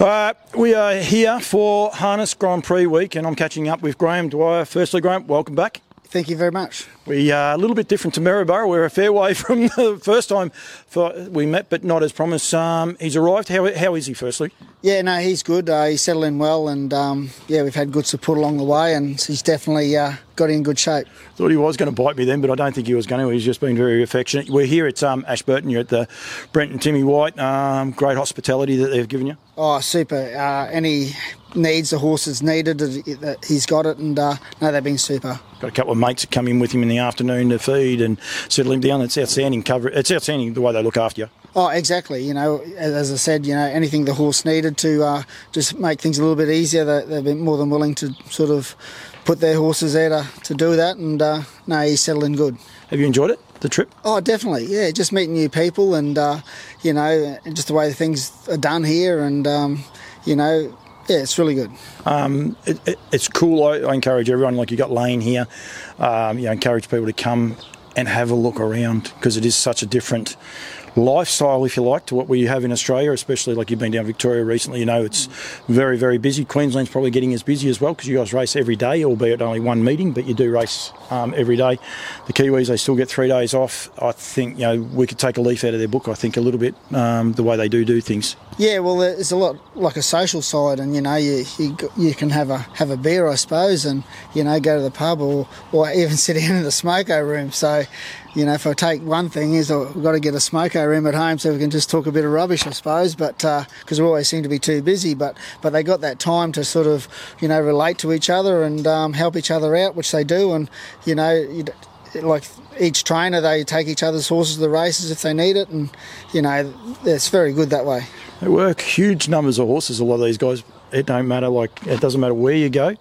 Uh, we are here for Harness Grand Prix week, and I'm catching up with Graham Dwyer. Firstly, Graham, welcome back. Thank you very much. We are a little bit different to Maryborough. We're a fair way from the first time for, we met, but not as promised. Um, he's arrived. How, how is he, firstly? Yeah, no, he's good. Uh, he's settling well, and um, yeah, we've had good support along the way, and he's definitely uh, got in good shape. Thought he was going to bite me then, but I don't think he was going to. He's just been very affectionate. We're here at um, Ashburton. You're at the Brent and Timmy White. Um, great hospitality that they've given you. Oh, super. Uh, any needs the horses needed, he's got it, and uh, no, they've been super. Got a couple of mates that come in with him in the afternoon to feed and settle him down. It's outstanding cover. It's outstanding the way they look after you. Oh, exactly. You know, as I said, you know, anything the horse needed to uh, just make things a little bit easier, they, have been more than willing to sort of put their horses there to, to do that. And uh, no, he's settling good. Have you enjoyed it, the trip? Oh, definitely. Yeah, just meeting new people and, uh, you know, just the way things are done here and, um, you know, yeah, it's really good. Um, it, it, it's cool. I, I, encourage everyone, like you got Lane here, um, you know, encourage people to come and have a look around because it is such a different lifestyle, if you like, to what we have in Australia, especially like you've been down Victoria recently. You know, it's very, very busy. Queensland's probably getting as busy as well because you guys race every day, albeit only one meeting, but you do race um, every day. The Kiwis, they still get three days off. I think, you know, we could take a leaf out of their book, I think, a little bit, um, the way they do do things. Yeah, well, there's a lot like a social side, and you know, you, you you can have a have a beer, I suppose, and you know, go to the pub or or even sit in the smoko room. So, you know, if I take one thing is I've got to get a smoko room at home so we can just talk a bit of rubbish, I suppose. But because uh, we always seem to be too busy, but but they got that time to sort of you know relate to each other and um, help each other out, which they do. And you know, like each trainer, they take each other's horses to the races if they need it, and you know, it's very good that way. They work huge numbers of horses. A lot of these guys. It don't matter. Like it doesn't matter where you go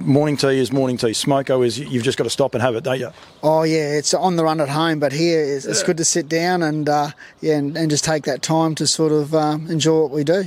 morning tea is morning tea. Smoko is you've just got to stop and have it, don't you? Oh yeah, it's on the run at home, but here it's, it's good to sit down and uh, yeah, and, and, just take that time to sort of um, enjoy what we do.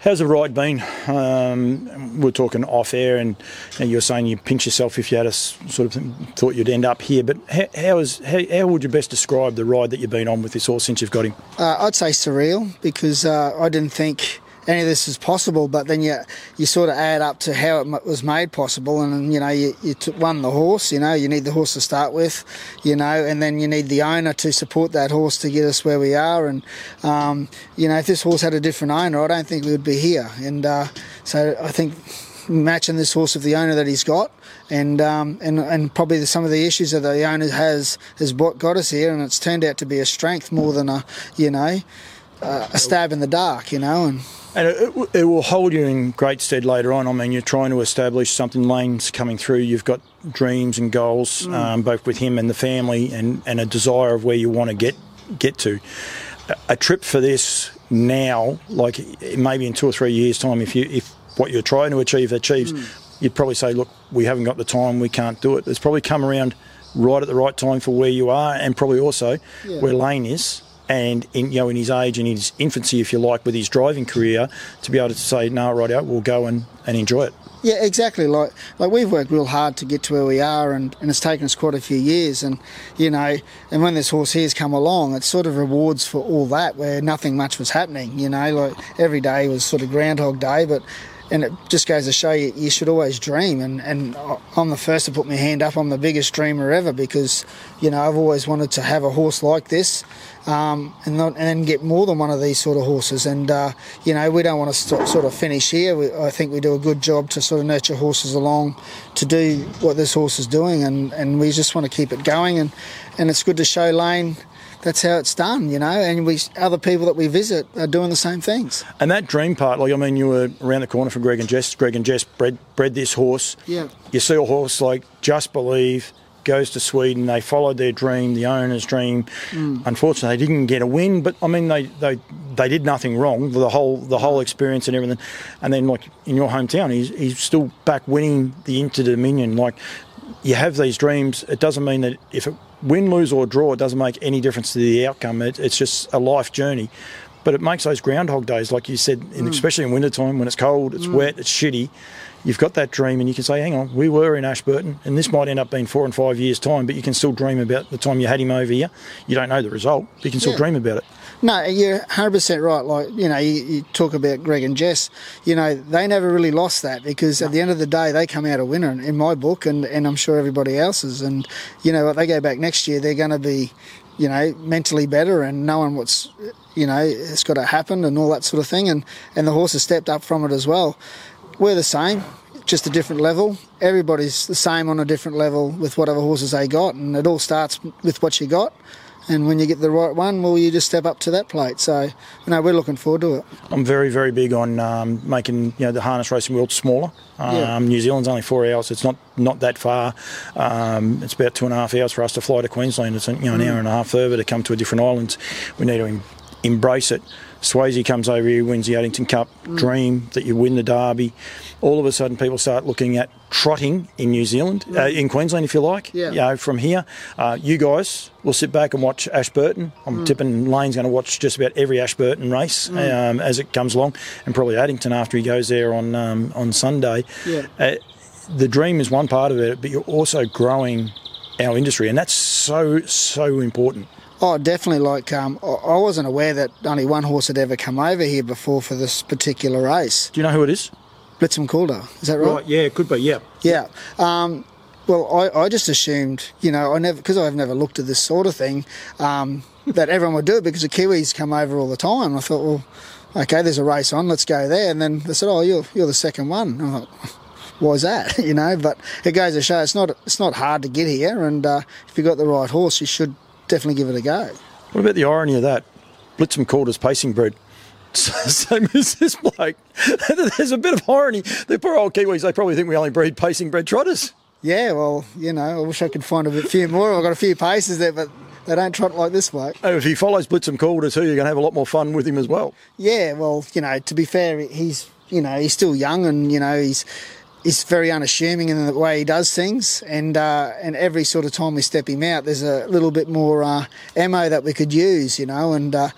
How's the ride been? Um, we're talking off air, and, and, you were saying you pinch yourself if you had a sort of thought you'd end up here. But how, how, is, how, how, would you best describe the ride that you've been on with this horse since you've got him? Uh, I'd say surreal because uh, I didn't think any of this is possible, but then you you sort of add up to how it was made possible, and you know you, you won the horse. You know you need the horse to start with, you know, and then you need the owner to support that horse to get us where we are. And um, you know if this horse had a different owner, I don't think we would be here. And uh, so I think matching this horse with the owner that he's got, and um, and and probably the, some of the issues that the owner has has got us here, and it's turned out to be a strength more than a you know uh, a stab in the dark, you know, and. And it, it, will hold you in great stead later on. I mean, you're trying to establish something. Lane's coming through. You've got dreams and goals, mm. um, both with him and the family, and, and a desire of where you want to get get to. A, a trip for this now, like maybe in two or three years' time, if you if what you're trying to achieve achieves, mm. you'd probably say, look, we haven't got the time, we can't do it. It's probably come around right at the right time for where you are, and probably also yeah. where Lane is and in you know in his age and in his infancy, if you like, with his driving career, to be able to say, "No, right out, we'll go and, and enjoy it." Yeah, exactly. Like like we've worked real hard to get to where we are, and, and it's taken us quite a few years. And you know, and when this horse here's come along, it's sort of rewards for all that, where nothing much was happening. You know, like every day was sort of Groundhog Day, but and it just goes to show you you should always dream and, and I'm the first to put my hand up I'm the biggest dreamer ever because you know I've always wanted to have a horse like this um, and, not, and get more than one of these sort of horses. And uh, you know, we don't want to st- sort of finish here. We, I think we do a good job to sort of nurture horses along to do what this horse is doing, and, and we just want to keep it going. And and it's good to show Lane that's how it's done, you know. And we other people that we visit are doing the same things. And that dream part, like I mean, you were around the corner from Greg and Jess. Greg and Jess bred bred this horse. Yeah. You see a horse like Just Believe goes to Sweden. They followed their dream, the owner's dream. Mm. Unfortunately, they didn't get a win, but I mean, they, they they did nothing wrong. The whole the whole experience and everything. And then, like in your hometown, he's he's still back winning the Inter Dominion. Like you have these dreams. It doesn't mean that if it win, lose or draw, it doesn't make any difference to the outcome. It, it's just a life journey. But it makes those groundhog days, like you said, in, mm. especially in wintertime when it's cold, it's mm. wet, it's shitty you've got that dream and you can say, hang on, we were in Ashburton and this might end up being four and five years' time, but you can still dream about the time you had him over here. You don't know the result, but you can still yeah. dream about it. No, you're 100% right. Like, you know, you, you, talk about Greg and Jess, you know, they never really lost that because at the end of the day, they come out a winner in my book and, and I'm sure everybody else's. And, you know, if they go back next year, they're going to be, you know, mentally better and knowing what's, you know, it's got to happen and all that sort of thing. And, and the horse has stepped up from it as well. We're the same just a different level. Everybody's the same on a different level with whatever horses they got, and it all starts with what you got. And when you get the right one, well, you just step up to that plate. So, you know, we're looking forward to it. I'm very, very big on um, making you know the harness racing world smaller. Um, yeah. New Zealand's only four hours. It's not not that far. Um, it's about two and a half hours for us to fly to Queensland. It's you know an mm. hour and a half further to come to a different island. We need to em- embrace it. Swayze comes over here, wins the Addington Cup. Mm. Dream that you win the Derby. All of a sudden, people start looking at trotting in New Zealand, uh, in Queensland, if you like. Yeah. You know, from here, uh, you guys will sit back and watch Ashburton. I'm mm. tipping Lane's going to watch just about every Ashburton race mm. um, as it comes along, and probably Addington after he goes there on um, on Sunday. Yeah. Uh, the dream is one part of it, but you're also growing our industry, and that's so so important. Oh, definitely. Like, um, I wasn't aware that only one horse had ever come over here before for this particular race. Do you know who it is? Blitzen Calder. Is that right? Right. Yeah, it could be. Yeah. Yeah. Um, well, I, I just assumed, you know, I never because I've never looked at this sort of thing, um, that everyone would do it because the Kiwis come over all the time. I thought, well, okay, there's a race on, let's go there. And then they said, oh, you're you're the second one. I thought, why is that? you know, but it goes to show it's not it's not hard to get here, and uh, if you got the right horse, you should definitely give it a go. What about the irony of that? Blitzen called us pacing bred. Same as this bloke. There's a bit of irony. The poor old Kiwis, they probably think we only breed pacing bred trotters. Yeah, well, you know, I wish I could find a few more. I've got a few paces there, but they don't trot like this bloke. Oh, if he follows Blitzen Calder too, you're going to have a lot more fun with him as well. Yeah, well, you know, to be fair, he's, you know, he's still young and, you know, he's he's very unassuming in the way he does things, and uh, and every sort of time we step him out, there's a little bit more uh, ammo that we could use, you know, and. Uh,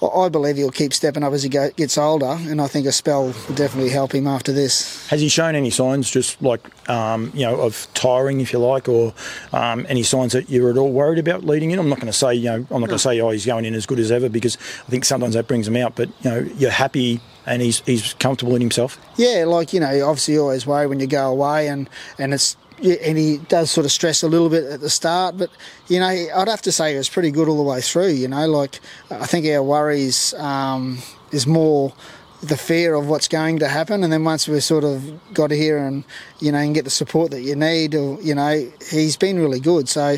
I believe he'll keep stepping up as he go, gets older, and I think a spell will definitely help him after this. Has he shown any signs, just like um, you know, of tiring, if you like, or um, any signs that you're at all worried about leading in? I'm not going to say, you know, I'm not going to say, oh, he's going in as good as ever, because I think sometimes that brings him out. But you know, you're happy and he's he's comfortable in himself. Yeah, like you know, obviously you always worry when you go away, and and it's and he does sort of stress a little bit at the start, but you know, I'd have to say it was pretty good all the way through. You know, like I think our worries um, is more the fear of what's going to happen, and then once we've sort of got here and you know and get the support that you need, or you know, he's been really good. So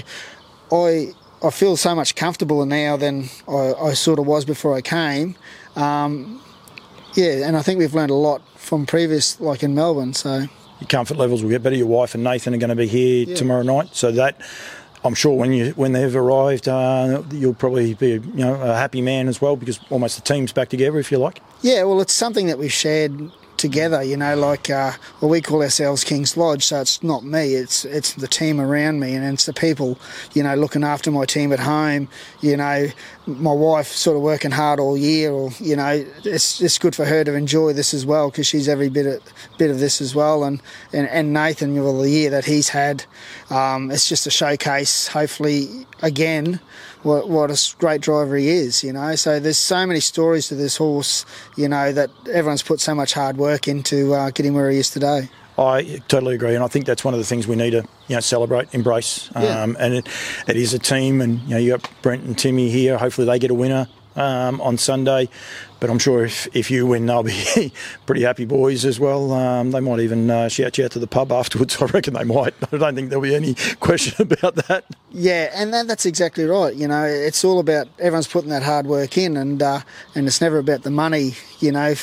I I feel so much comfortable now than I, I sort of was before I came. Um, yeah, and I think we've learned a lot from previous, like in Melbourne. So your comfort levels will get better. Your wife and Nathan are going to be here yeah. tomorrow night, so that I'm sure when you when they've arrived, uh, you'll probably be you know a happy man as well because almost the team's back together, if you like. Yeah, well, it's something that we've shared together. You know, like uh, well, we call ourselves King's Lodge, so it's not me. It's it's the team around me, and it's the people. You know, looking after my team at home. You know, my wife sort of working hard all year, or you know, it's it's good for her to enjoy this as well because she's every bit of bit of this as well. And and, and Nathan, well, the year that he's had, um, it's just a showcase. Hopefully, again what, what a great driver he is, you know. So there's so many stories to this horse, you know, that everyone's put so much hard work into uh, getting where he is today. I totally agree, and I think that's one of the things we need to you know celebrate, embrace. Yeah. Um, and it, it is a team, and you know you got Brent and Timmy here. Hopefully they get a winner um, on Sunday. But I'm sure if, if you win, they'll be pretty happy boys as well. Um, they might even uh, shout you out to the pub afterwards. I reckon they might. I don't think there'll be any question about that. Yeah, and that, that's exactly right. You know, it's all about everyone's putting that hard work in, and uh, and it's never about the money. You know,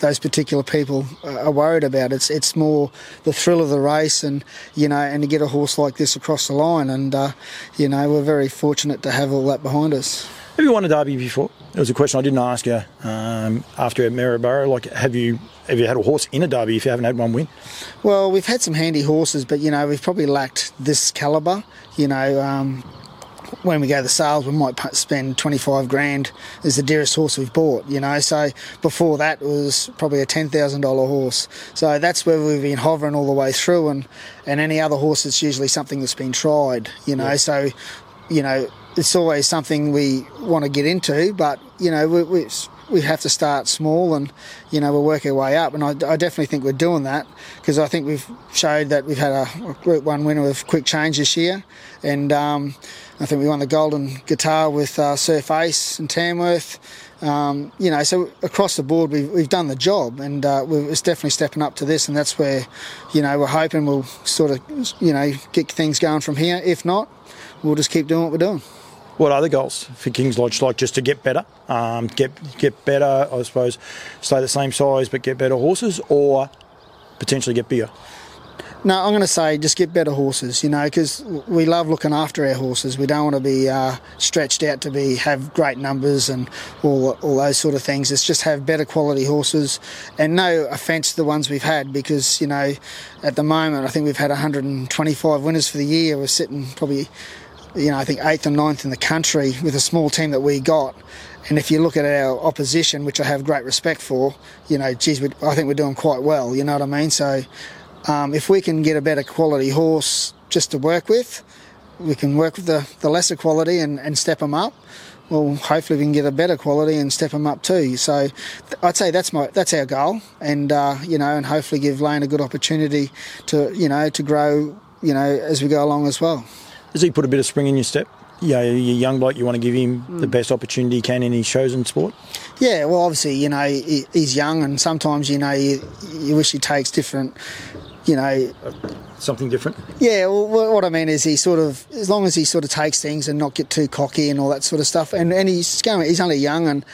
those particular people are worried about. It's it's more the thrill of the race, and you know, and to get a horse like this across the line, and uh, you know, we're very fortunate to have all that behind us. Have you won a derby before? It was a question I didn't ask you um, after at Maryborough. Like, have you have you had a horse in a derby if you haven't had one win? Well, we've had some handy horses, but you know we've probably lacked this calibre. You know, um, when we go to the sales, we might spend 25 grand as the dearest horse we've bought, you know. So before that was probably a $10,000 horse. So that's where we've been hovering all the way through. And, and any other horse, it's usually something that's been tried, you know. Yeah. So, you know, it's always something we want to get into, but you know, we, we, we have to start small and you know we'll work our way up. And I, I definitely think we're doing that because I think we've showed that we've had a, Group One winner with quick change this year, and um, I think we won the golden guitar with uh, Surf Ace and Tamworth. Um, you know, so across the board, we've, we've done the job, and uh, it's definitely stepping up to this, and that's where, you know, we're hoping we'll sort of, you know, get things going from here. If not, we'll just keep doing what we're doing. What are the goals for Kings Lodge? Like just to get better, um, get get better, I suppose, stay the same size but get better horses, or potentially get bigger. No, I'm going to say just get better horses, you know, because we love looking after our horses. We don't want to be uh, stretched out to be have great numbers and all all those sort of things. It's just have better quality horses, and no offence to the ones we've had, because you know, at the moment I think we've had 125 winners for the year. We're sitting probably, you know, I think eighth and ninth in the country with a small team that we got. And if you look at our opposition, which I have great respect for, you know, geez, I think we're doing quite well. You know what I mean? So um, if we can get a better quality horse just to work with, we can work with the, the lesser quality and, and step them up. Well, hopefully we can get a better quality and step them up too. So I'd say that's my that's our goal, and uh, you know, and hopefully give Lane a good opportunity to you know to grow you know as we go along as well. Does he put a bit of spring in your step? yeah, you're young bloke, you want to give him mm. the best opportunity he can in his chosen sport? Yeah, well, obviously, you know, he's young, and sometimes, you know, you, you wish he takes different you know. Something different? Yeah, well, what I mean is he sort of, as long as he sort of takes things and not get too cocky and all that sort of stuff, and, and he's going, he's only young and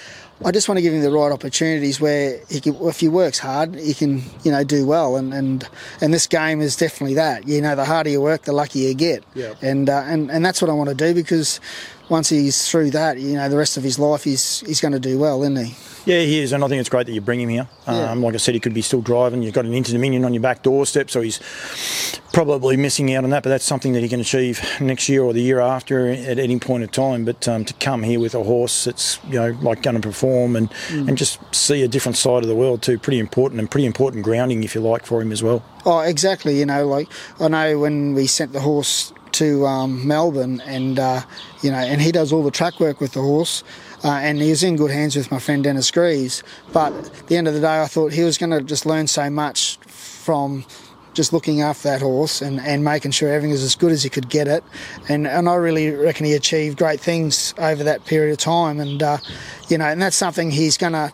I just want to give him the right opportunities where he can, if he works hard, he can, you know, do well. And, and and this game is definitely that. You know, the harder you work, the luckier you get. Yeah. And uh, and and that's what I want to do because once he's through that, you know, the rest of his life, he's he's going to do well, isn't he? Yeah, he is, and I think it's great that you bring him here. Yeah. Um, like I said, he could be still driving. You've got an Inter Dominion on your back doorstep, so he's probably missing out on that. But that's something that he can achieve next year or the year after at any point of time. But um, to come here with a horse that's you know like going to perform and mm. and just see a different side of the world too, pretty important and pretty important grounding if you like for him as well. Oh, exactly. You know, like I know when we sent the horse to um, Melbourne, and uh, you know, and he does all the track work with the horse. Uh, and he's in good hands with my friend Dennis Greaves. But at the end of the day, I thought he was going to just learn so much from just looking after that horse and, and making sure everything was as good as he could get it. And and I really reckon he achieved great things over that period of time. And uh, you know, and that's something he's going to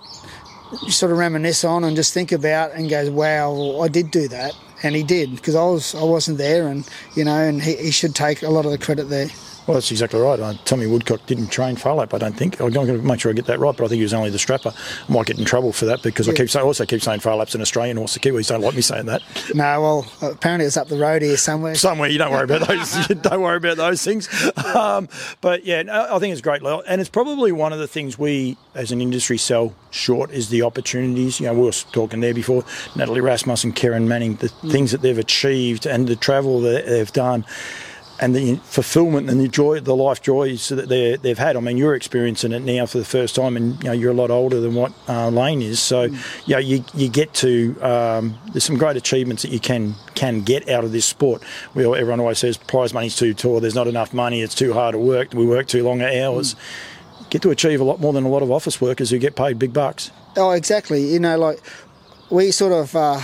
sort of reminisce on and just think about and go, wow, I did do that. And he did because I was I wasn't there, and you know, and he, he should take a lot of the credit there. Well, that's exactly right. Uh, Tommy Woodcock didn't train Phar Lap, I don't think. I'm going to make sure I get that right, but I think he was only the strapper. I might get in trouble for that because yeah. I keep say, also keep saying Phar Lap's an Australian horse. The Kiwis don't like me saying that. No, well, apparently it's up the road here somewhere. Somewhere. You don't worry about those. don't worry about those things. Um, but yeah, I think it's great, and it's probably one of the things we, as an industry, sell short is the opportunities. You know, we were talking there before. Natalie Rasmussen, Kerryn Manning, the mm. things that they've achieved and the travel that they've done and the fulfillment and the joy, the life joys that they've had. I mean, you're experiencing it now for the first time, and you know you're a lot older than what uh, Lane is. So, mm. you know, you, you get to um, there's some great achievements that you can can get out of this sport. We everyone always says prize money's too tall. There's not enough money. It's too hard to work. We work too long at hours. Mm. Get to achieve a lot more than a lot of office workers who get paid big bucks. Oh, exactly. You know, like we sort of. Uh,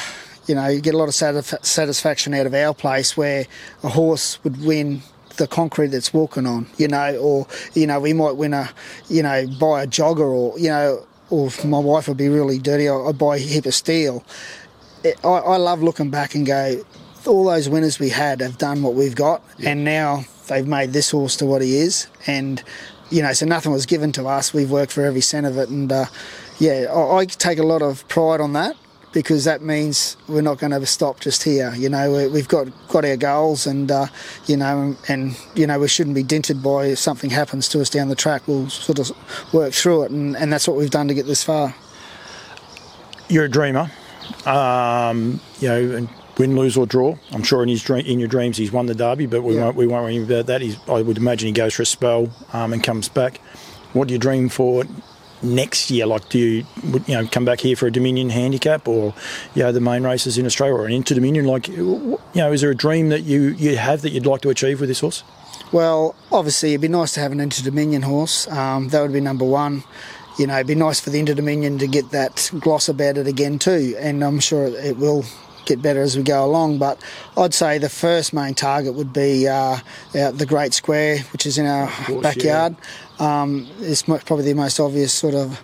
you know, you get a lot of satisf- satisfaction out of our place where a horse would win the concrete that's walking on, you know, or, you know, we might win a, you know, buy a jogger or, you know, or if my wife would be really dirty, I'd buy a heap of steel. It, I, I love looking back and go, all those winners we had have done what we've got, yeah. and now they've made this horse to what he is. And, you know, so nothing was given to us. We've worked for every cent of it. And, uh, yeah, I, I take a lot of pride on that because that means we're not going to stop just here. You know, we've got got our goals, and uh, you know, and you know, we shouldn't be dented by if something happens to us down the track. We'll sort of work through it, and, and that's what we've done to get this far. You're a dreamer, um, you know, and win, lose or draw. I'm sure in his dream, in your dreams he's won the derby, but we yeah. won't we won't worry about that. He's, I would imagine he goes for a spell um, and comes back. What do you dream for next year? Like, do you you know come back here for a Dominion handicap or you know the main races in Australia or an Inter Dominion? Like, you know, is there a dream that you you have that you'd like to achieve with this horse? Well, obviously, it'd be nice to have an Inter Dominion horse. Um, that would be number one. You know, it'd be nice for the Inter Dominion to get that gloss about it again too, and I'm sure it will get better as we go along. But I'd say the first main target would be uh, the Great Square, which is in our course, backyard. Yeah. Um, it's probably the most obvious sort of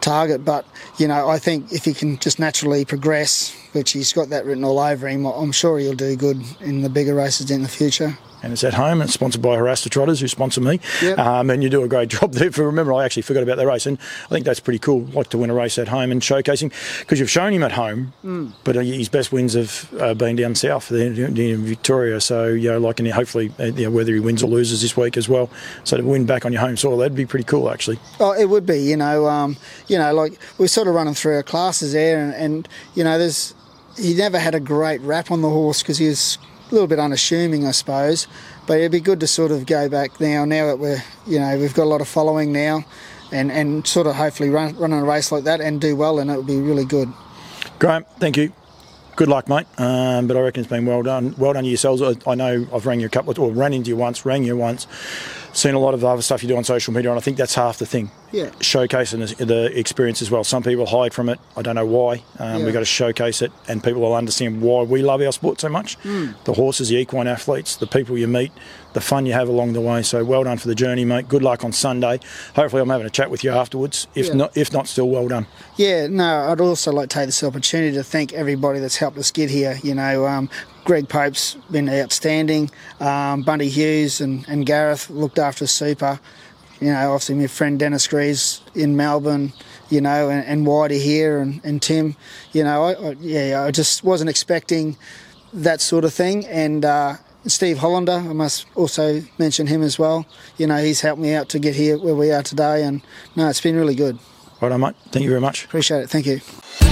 target. But you know, I think if he can just naturally progress, which he's got that written all over him, I'm sure he'll do good in the bigger races in the future and it's at home. It's sponsored by Haras des Trotteurs, who sponsor me. Yep. Um, and you do a great job there. For remember, I actually forgot about that race, and I think that's pretty cool. Like to win a race at home and showcasing because you've shown him at home, mm. but uh, his best wins have uh, been down south, in Victoria. So you know, like, and hopefully, uh, you know, whether he wins or loses this week as well. So to win back on your home soil, that'd be pretty cool, actually. Oh, it would be. You know, um, you know, like we're sort of running through our classes there, and, and you know, there's he never had a great rap on the horse because he was a little bit unassuming, I suppose. But it'd be good to sort of go back now. Now that we're, you know, we've got a lot of following now, and and sort of hopefully run run a race like that and do well, and it would be really good. Graham, thank you. Good luck, mate. Um, but I reckon it's been well done. Well done yourselves. I, I know I've rang you a couple of, or ran into you once, rang you once seen a lot of the other stuff you do on social media, and I think that's half the thing. Yeah. Showcasing the, the experience as well. Some people hide from it. I don't know why. Um, yeah. We've got to showcase it, and people will understand why we love our sport so much. Mm. The horses, the equine athletes, the people you meet, the fun you have along the way. So well done for the journey, mate. Good luck on Sunday. Hopefully, I'm having a chat with you afterwards. If yeah. not, if not, still well done. Yeah. No, I'd also like to take this opportunity to thank everybody that's helped us get here. You know, um, Greg Pope's been outstanding. Um, Bunty Hughes and, and Gareth looked after super. You know, obviously my friend Dennis Greaves in Melbourne, you know, and, and Whitey here and, and Tim. You know, I, I, yeah, I just wasn't expecting that sort of thing. And uh, Steve Hollander, I must also mention him as well. You know, he's helped me out to get here where we are today. And no, it's been really good. Right on, mate. Thank you very much. Appreciate it. Thank you.